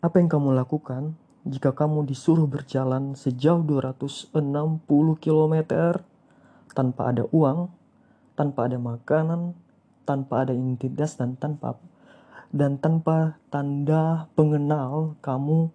Apa yang kamu lakukan jika kamu disuruh berjalan sejauh 260 km tanpa ada uang, tanpa ada makanan, tanpa ada identitas dan tanpa dan tanpa tanda pengenal kamu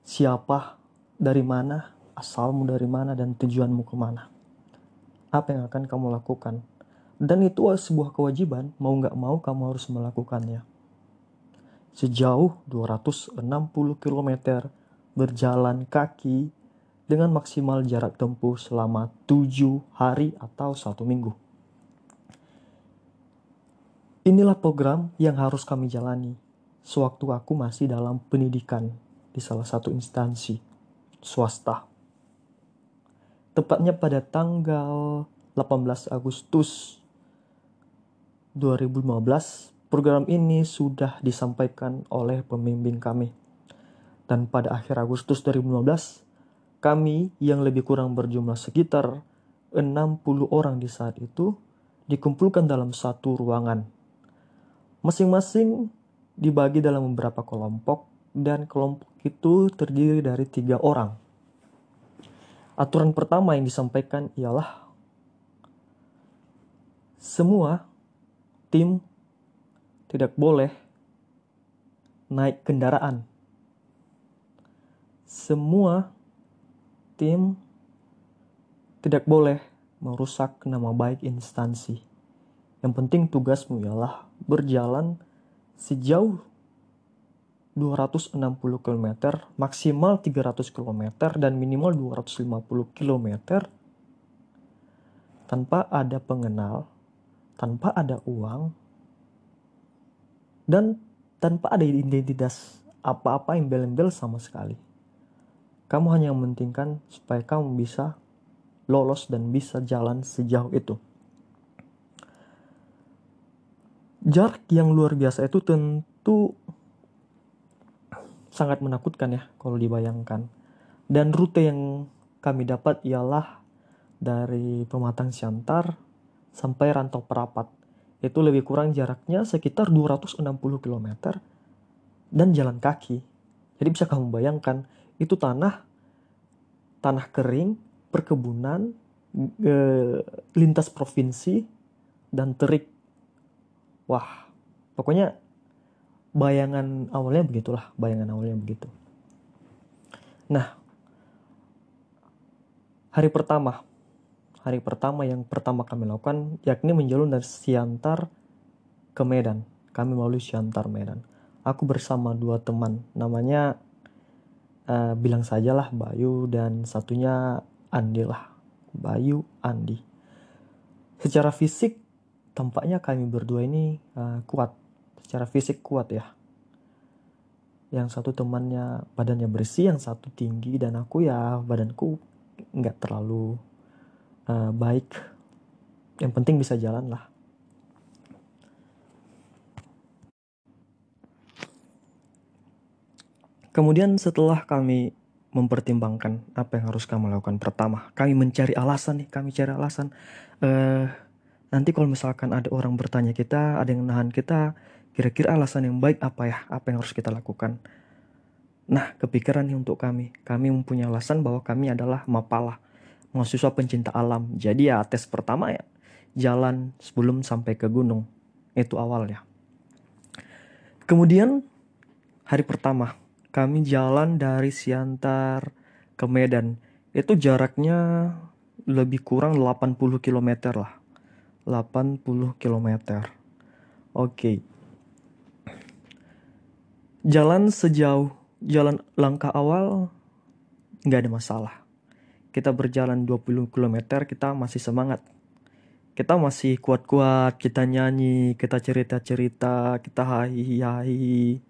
siapa, dari mana, asalmu dari mana dan tujuanmu ke mana. Apa yang akan kamu lakukan? Dan itu sebuah kewajiban, mau nggak mau kamu harus melakukannya sejauh 260 km berjalan kaki dengan maksimal jarak tempuh selama 7 hari atau satu minggu. Inilah program yang harus kami jalani sewaktu aku masih dalam pendidikan di salah satu instansi swasta. Tepatnya pada tanggal 18 Agustus 2015 Program ini sudah disampaikan oleh pembimbing kami. Dan pada akhir Agustus 2015, kami yang lebih kurang berjumlah sekitar 60 orang di saat itu dikumpulkan dalam satu ruangan. Masing-masing dibagi dalam beberapa kelompok dan kelompok itu terdiri dari tiga orang. Aturan pertama yang disampaikan ialah semua tim tidak boleh naik kendaraan. Semua tim tidak boleh merusak nama baik instansi. Yang penting tugasmu ialah berjalan sejauh 260 km, maksimal 300 km dan minimal 250 km tanpa ada pengenal, tanpa ada uang, dan tanpa ada identitas apa-apa yang embel-embel sama sekali. Kamu hanya mementingkan supaya kamu bisa lolos dan bisa jalan sejauh itu. Jarak yang luar biasa itu tentu sangat menakutkan ya kalau dibayangkan. Dan rute yang kami dapat ialah dari Pematang Siantar sampai Rantau Perapat itu lebih kurang jaraknya sekitar 260 km dan jalan kaki. Jadi bisa kamu bayangkan itu tanah tanah kering, perkebunan, e, lintas provinsi dan terik. Wah, pokoknya bayangan awalnya begitulah, bayangan awalnya begitu. Nah, hari pertama hari pertama yang pertama kami lakukan yakni menjalur dari Siantar ke Medan. Kami melalui Siantar Medan. Aku bersama dua teman, namanya uh, bilang sajalah Bayu dan satunya Andi lah. Bayu, Andi. Secara fisik tampaknya kami berdua ini uh, kuat. Secara fisik kuat ya. Yang satu temannya badannya bersih, yang satu tinggi dan aku ya badanku nggak terlalu uh, baik. Yang penting bisa jalan lah. Kemudian setelah kami mempertimbangkan apa yang harus kami lakukan pertama kami mencari alasan nih kami cari alasan. Uh, nanti kalau misalkan ada orang bertanya kita ada yang nahan kita kira-kira alasan yang baik apa ya? Apa yang harus kita lakukan? Nah kepikiran nih untuk kami. Kami mempunyai alasan bahwa kami adalah mapala mahasiswa pencinta alam. Jadi ya tes pertama ya jalan sebelum sampai ke gunung. Itu awalnya. Kemudian hari pertama kami jalan dari Siantar ke Medan. Itu jaraknya lebih kurang 80 km lah. 80 km. Oke. Jalan sejauh jalan langkah awal nggak ada masalah kita berjalan 20 km kita masih semangat. Kita masih kuat-kuat kita nyanyi kita cerita-cerita kita hahi-hahi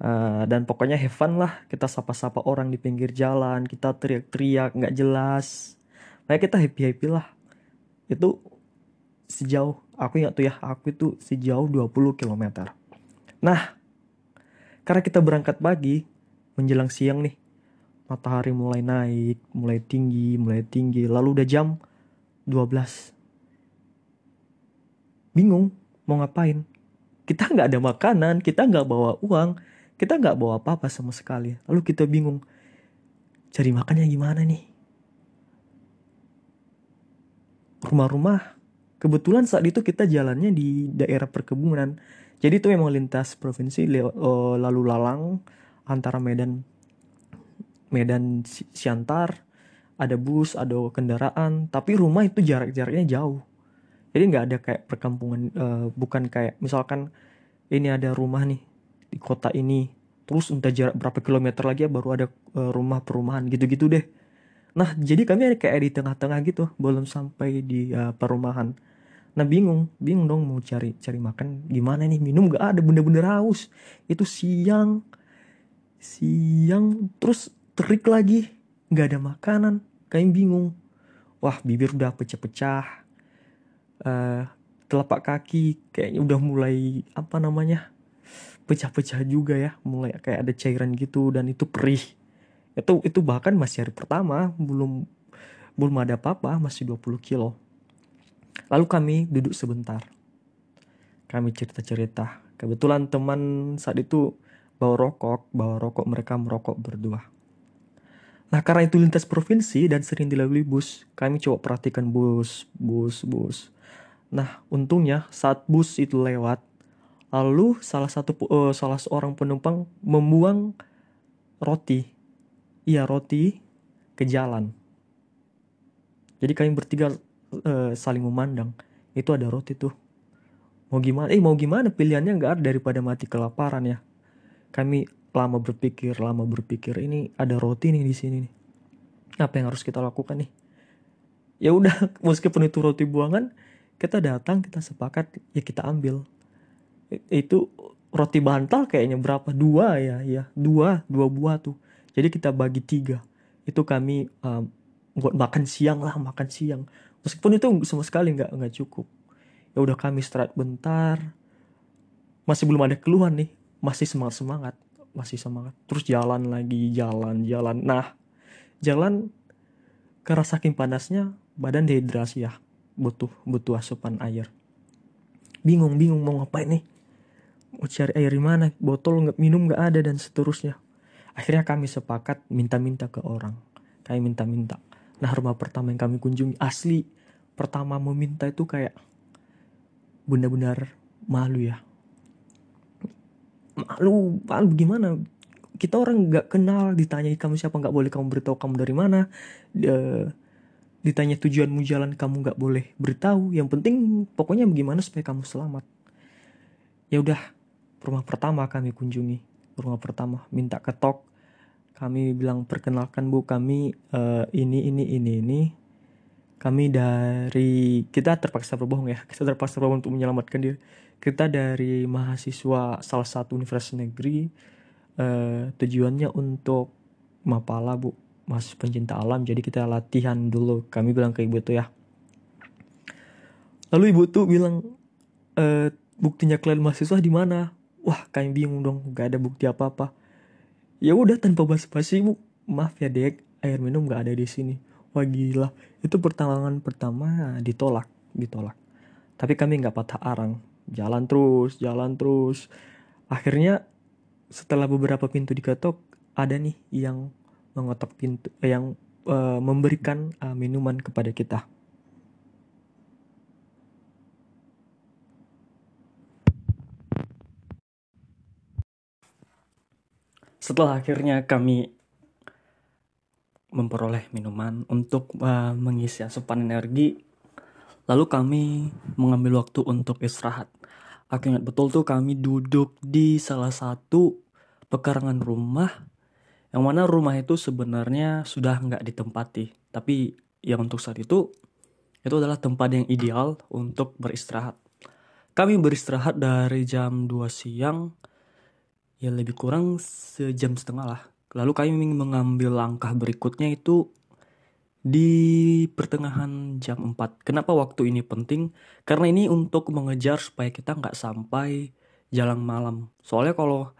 uh, dan pokoknya have fun lah kita sapa-sapa orang di pinggir jalan kita teriak-teriak nggak jelas. Kayak kita happy-happy lah. Itu sejauh aku ingat tuh ya aku itu sejauh 20 km nah karena kita berangkat pagi menjelang siang nih matahari mulai naik, mulai tinggi, mulai tinggi. Lalu udah jam 12. Bingung mau ngapain. Kita nggak ada makanan, kita nggak bawa uang. kita nggak bawa apa-apa sama sekali lalu kita bingung cari makannya gimana nih rumah-rumah kebetulan saat itu kita jalannya di daerah perkebunan jadi itu memang lintas provinsi eh, lalu lalang antara Medan Medan Siantar ada bus ada kendaraan tapi rumah itu jarak-jaraknya jauh. Jadi nggak ada kayak perkampungan uh, bukan kayak misalkan ini ada rumah nih di kota ini terus entah jarak berapa kilometer lagi ya baru ada uh, rumah perumahan gitu-gitu deh. Nah jadi kami ada kayak di tengah-tengah gitu belum sampai di uh, perumahan. Nah bingung bingung dong mau cari cari makan gimana nih minum gak ada bener-bener haus. Itu siang siang terus terik lagi. Nggak ada makanan. Kalian bingung. Wah bibir udah pecah-pecah. Uh, telapak kaki kayaknya udah mulai apa namanya pecah-pecah juga ya. Mulai kayak ada cairan gitu dan itu perih. Itu itu bahkan masih hari pertama. Belum belum ada apa-apa. Masih 20 kilo. Lalu kami duduk sebentar. Kami cerita-cerita. Kebetulan teman saat itu bawa rokok. Bawa rokok mereka merokok berdua Nah karena itu lintas provinsi dan sering dilalui bus, kami coba perhatikan bus, bus, bus. Nah untungnya saat bus itu lewat, lalu salah satu uh, salah seorang penumpang membuang roti, iya roti ke jalan. Jadi kami bertiga uh, saling memandang, itu ada roti tuh. Mau gimana? Eh mau gimana? Pilihannya nggak ada daripada mati kelaparan ya. Kami lama berpikir lama berpikir ini ada roti nih di sini nih. Apa yang harus kita lakukan nih? Ya udah meskipun itu roti buangan kita datang kita sepakat ya kita ambil. Itu roti bantal kayaknya berapa? Dua ya ya. Dua dua buah tuh. Jadi kita bagi tiga. Itu kami um, buat makan siang lah makan siang. Meskipun itu sama sekali nggak nggak cukup. Ya udah kami istirahat bentar. Masih belum ada keluhan nih. Masih semangat semangat masih semangat. Terus jalan lagi jalan jalan. Nah jalan karena saking panasnya badan dehidrasi ya. Butuh butuh asupan air. Bingung bingung mau ngapain nih? Mau cari air di mana? Botol nggak minum nggak ada dan seterusnya. Akhirnya kami sepakat minta-minta ke orang. Kami minta-minta. Nah rumah pertama yang kami kunjungi asli pertama meminta itu kayak benar-benar malu ya malu malu gimana? Kita orang nggak kenal ditanya kamu siapa nggak boleh kamu beritahu kamu dari mana. Uh, ditanya tujuanmu jalan kamu nggak boleh beritahu. Yang penting pokoknya bagaimana supaya kamu selamat. Ya udah rumah pertama kami kunjungi. Rumah pertama minta ketok. Kami bilang perkenalkan bu kami uh, ini ini ini ini. Kami dari kita terpaksa berbohong ya. Kita terpaksa berbohong untuk menyelamatkan diri kita dari mahasiswa salah satu universitas negeri uh, tujuannya untuk mapala bu mas pencinta alam. Jadi kita latihan dulu. Kami bilang ke ibu tuh ya. Lalu ibu tuh bilang e, buktinya kalian mahasiswa di mana? Wah kami bingung dong. Gak ada bukti apa apa ya udah tanpa basa-basi bu. Maaf ya dek. Air minum gak ada di sini. Wah gila. Itu pertolongan pertama ditolak. Ditolak. Tapi kami nggak patah arang jalan terus jalan terus. Akhirnya setelah beberapa pintu diketok ada nih yang mengetok pintu eh, yang uh, memberikan uh, minuman kepada kita. Setelah akhirnya kami memperoleh minuman untuk uh, mengisi asupan energi Lalu kami mengambil waktu untuk istirahat. Aku ingat betul tuh kami duduk di salah satu pekarangan rumah yang mana rumah itu sebenarnya sudah nggak ditempati. Tapi yang untuk saat itu itu adalah tempat yang ideal untuk beristirahat. Kami beristirahat dari jam 2 siang ya lebih kurang sejam setengah lah. Lalu kami mengambil langkah berikutnya itu di pertengahan jam 4. Kenapa waktu ini penting? Karena ini untuk mengejar supaya kita nggak sampai jalan malam. Soalnya kalau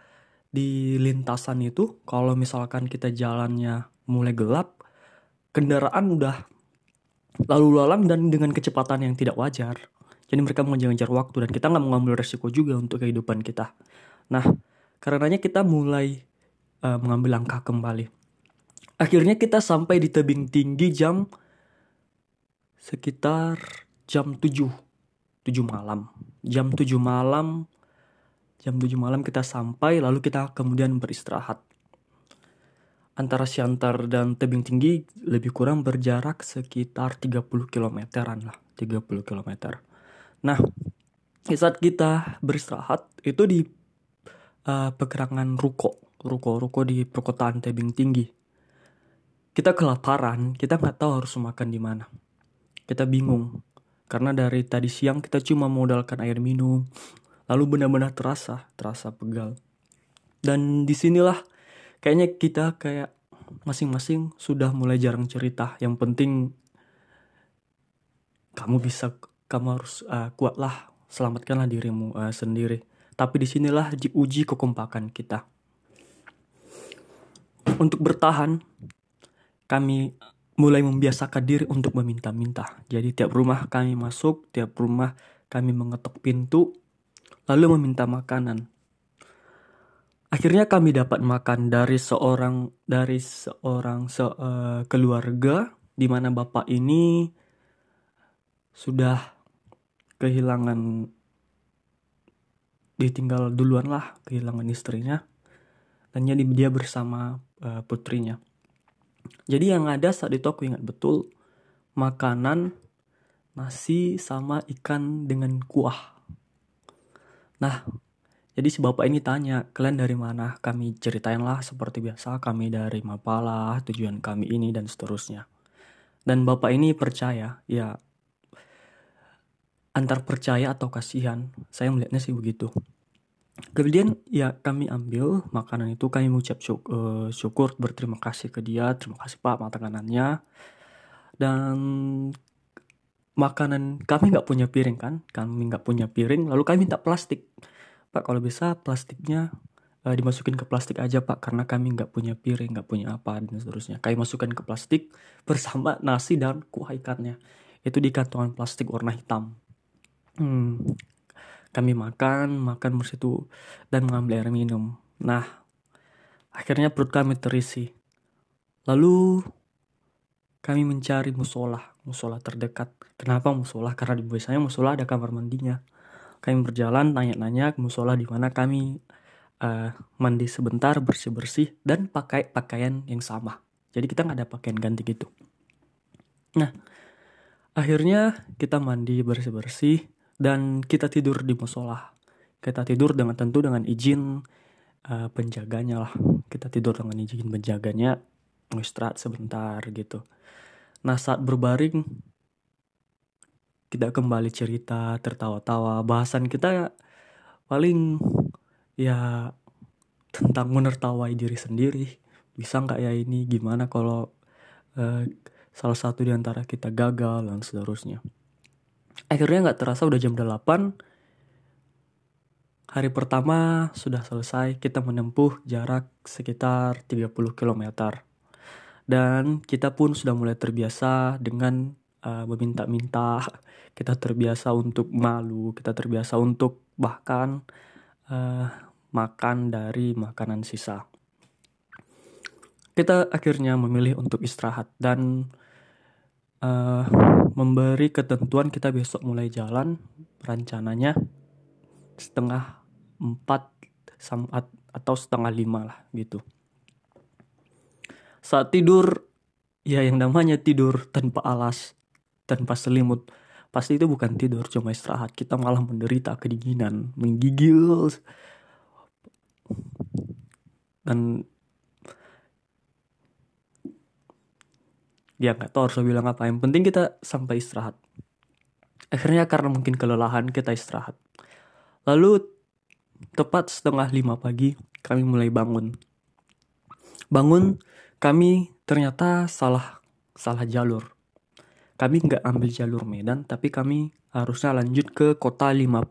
di lintasan itu, kalau misalkan kita jalannya mulai gelap, kendaraan udah lalu lalang dan dengan kecepatan yang tidak wajar. Jadi mereka mengejar-ngejar waktu dan kita nggak mengambil resiko juga untuk kehidupan kita. Nah, karenanya kita mulai uh, mengambil langkah kembali. Akhirnya kita sampai di tebing tinggi jam sekitar jam 7 7 malam. Jam 7 malam jam 7 malam kita sampai lalu kita kemudian beristirahat. Antara Siantar dan tebing tinggi lebih kurang berjarak sekitar 30 kilometeran lah, 30 kilometer. Nah, saat kita beristirahat itu di uh, pegerangan ruko, ruko-ruko di perkotaan tebing tinggi. Kita kelaparan, kita nggak tahu harus makan di mana. Kita bingung karena dari tadi siang kita cuma modalkan air minum, lalu benar-benar terasa, terasa pegal. Dan di sinilah kayaknya kita kayak masing-masing sudah mulai jarang cerita. Yang penting kamu bisa, kamu harus uh, kuatlah, selamatkanlah dirimu uh, sendiri. Tapi di sinilah diuji kekompakan kita. Untuk bertahan, kami mulai membiasakan diri untuk meminta-minta. Jadi tiap rumah kami masuk, tiap rumah kami mengetuk pintu, lalu meminta makanan. Akhirnya kami dapat makan dari seorang dari seorang se, uh, keluarga di mana bapak ini sudah kehilangan ditinggal duluan lah kehilangan istrinya dan jadi dia bersama uh, putrinya. Jadi yang ada saat itu aku ingat betul makanan nasi sama ikan dengan kuah. Nah, jadi si bapak ini tanya, kalian dari mana? Kami ceritain lah seperti biasa, kami dari Mapala, tujuan kami ini dan seterusnya. Dan bapak ini percaya, ya antar percaya atau kasihan, saya melihatnya sih begitu. Kemudian ya kami ambil makanan itu, kami mengucap syukur, uh, syukur berterima kasih ke dia, terima kasih pak makanannya. Dan makanan kami nggak punya piring kan, kami nggak punya piring, lalu kami minta plastik Pak kalau bisa plastiknya uh, dimasukin ke plastik aja Pak karena kami nggak punya piring, nggak punya apa dan seterusnya. Kami masukkan ke plastik bersama nasi dan kuah ikannya. Itu di kantongan plastik warna hitam. Hmm, kami makan, makan bersitu dan mengambil air minum. Nah, akhirnya perut kami terisi. Lalu kami mencari musola, musola terdekat. Kenapa musola? Karena di biasanya musola ada kamar mandinya. Kami berjalan nanya-nanya ke musola di mana kami uh, mandi sebentar bersih-bersih dan pakai pakaian yang sama. Jadi kita nggak ada pakaian ganti gitu. Nah, akhirnya kita mandi bersih-bersih dan kita tidur di musola. Kita tidur dengan tentu dengan izin uh, penjaganya lah. Kita tidur dengan izin penjaganya, istirahat sebentar gitu. Nah saat berbaring kita kembali cerita tertawa-tawa bahasan kita paling ya tentang menertawai diri sendiri bisa nggak ya ini gimana kalau uh, salah satu di antara kita gagal dan seterusnya akhirnya nggak terasa udah jam 8 hari pertama sudah selesai kita menempuh jarak sekitar 30 km dan kita pun sudah mulai terbiasa dengan uh, meminta-minta, kita terbiasa untuk malu, kita terbiasa untuk bahkan uh, makan dari makanan sisa. Kita akhirnya memilih untuk istirahat dan uh, memberi ketentuan kita besok mulai jalan rencananya setengah empat atau setengah lima lah gitu. Saat tidur ya yang namanya tidur tanpa alas tanpa selimut pasti itu bukan tidur cuma istirahat kita malah menderita kedinginan menggigil dan ya nggak tahu harus bilang apa. Yang penting kita sampai istirahat. Akhirnya karena mungkin kelelahan kita istirahat. Lalu tepat setengah lima pagi kami mulai bangun. Bangun kami ternyata salah salah jalur. Kami nggak ambil jalur Medan tapi kami harusnya lanjut ke kota 50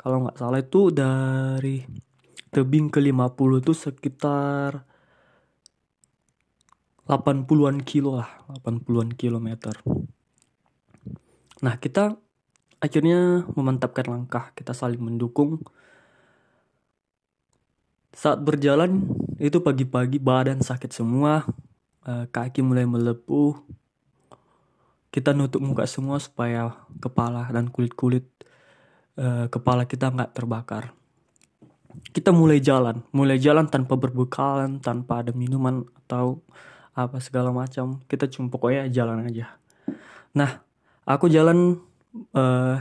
kalau nggak salah itu dari tebing ke 50 itu sekitar 80-an kilo lah 80-an kilometer. Nah kita akhirnya memantapkan langkah. Kita saling mendukung. Saat berjalan itu pagi-pagi badan sakit semua uh, kaki mulai melepuh. Kita nutup muka semua supaya kepala dan kulit-kulit uh, kepala kita nggak terbakar. Kita mulai jalan mulai jalan tanpa berbekalan tanpa ada minuman atau apa segala macam. Kita cuma pokoknya jalan aja. Nah aku jalan uh,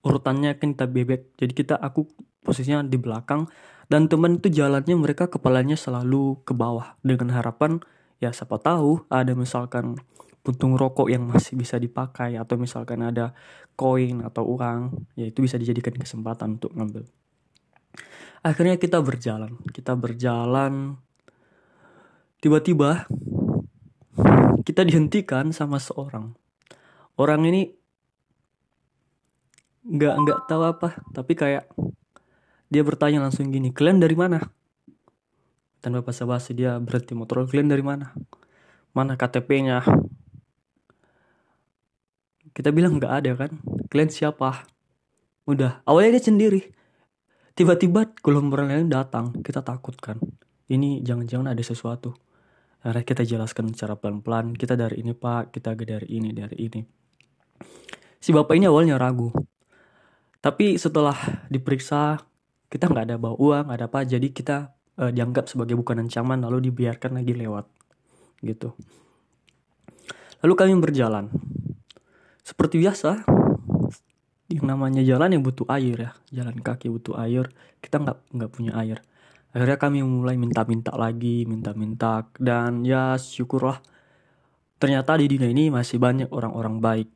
urutannya kan kita bebek. Jadi kita aku posisinya di belakang dan teman itu jalannya mereka kepalanya selalu ke bawah dengan harapan ya siapa tahu ada misalkan puntung rokok yang masih bisa dipakai atau misalkan ada koin atau uang ya itu bisa dijadikan kesempatan untuk ngambil. Akhirnya kita berjalan. Kita berjalan tiba-tiba kita dihentikan sama seorang. Orang ini nggak nggak tahu apa tapi kayak dia bertanya langsung gini kalian dari mana? Tanpa basa-basi dia berhenti motor kalian dari mana? Mana KTP-nya kita bilang nggak ada kan? Kalian siapa? Udah awalnya dia sendiri. Tiba-tiba gelombang lain datang kita takut kan? Ini jangan-jangan ada sesuatu akhirnya kita jelaskan secara pelan-pelan kita dari ini pak kita dari ini dari ini. Si bapak ini awalnya ragu. Tapi setelah diperiksa kita nggak ada bawa uang ada apa jadi kita uh, dianggap sebagai bukan ancaman lalu dibiarkan lagi lewat gitu. Lalu kami berjalan. Seperti biasa yang namanya jalan yang butuh air ya jalan kaki butuh air kita nggak nggak punya air akhirnya kami mulai minta-minta lagi minta-minta. Dan ya syukurlah. Ternyata di dunia ini masih banyak orang-orang baik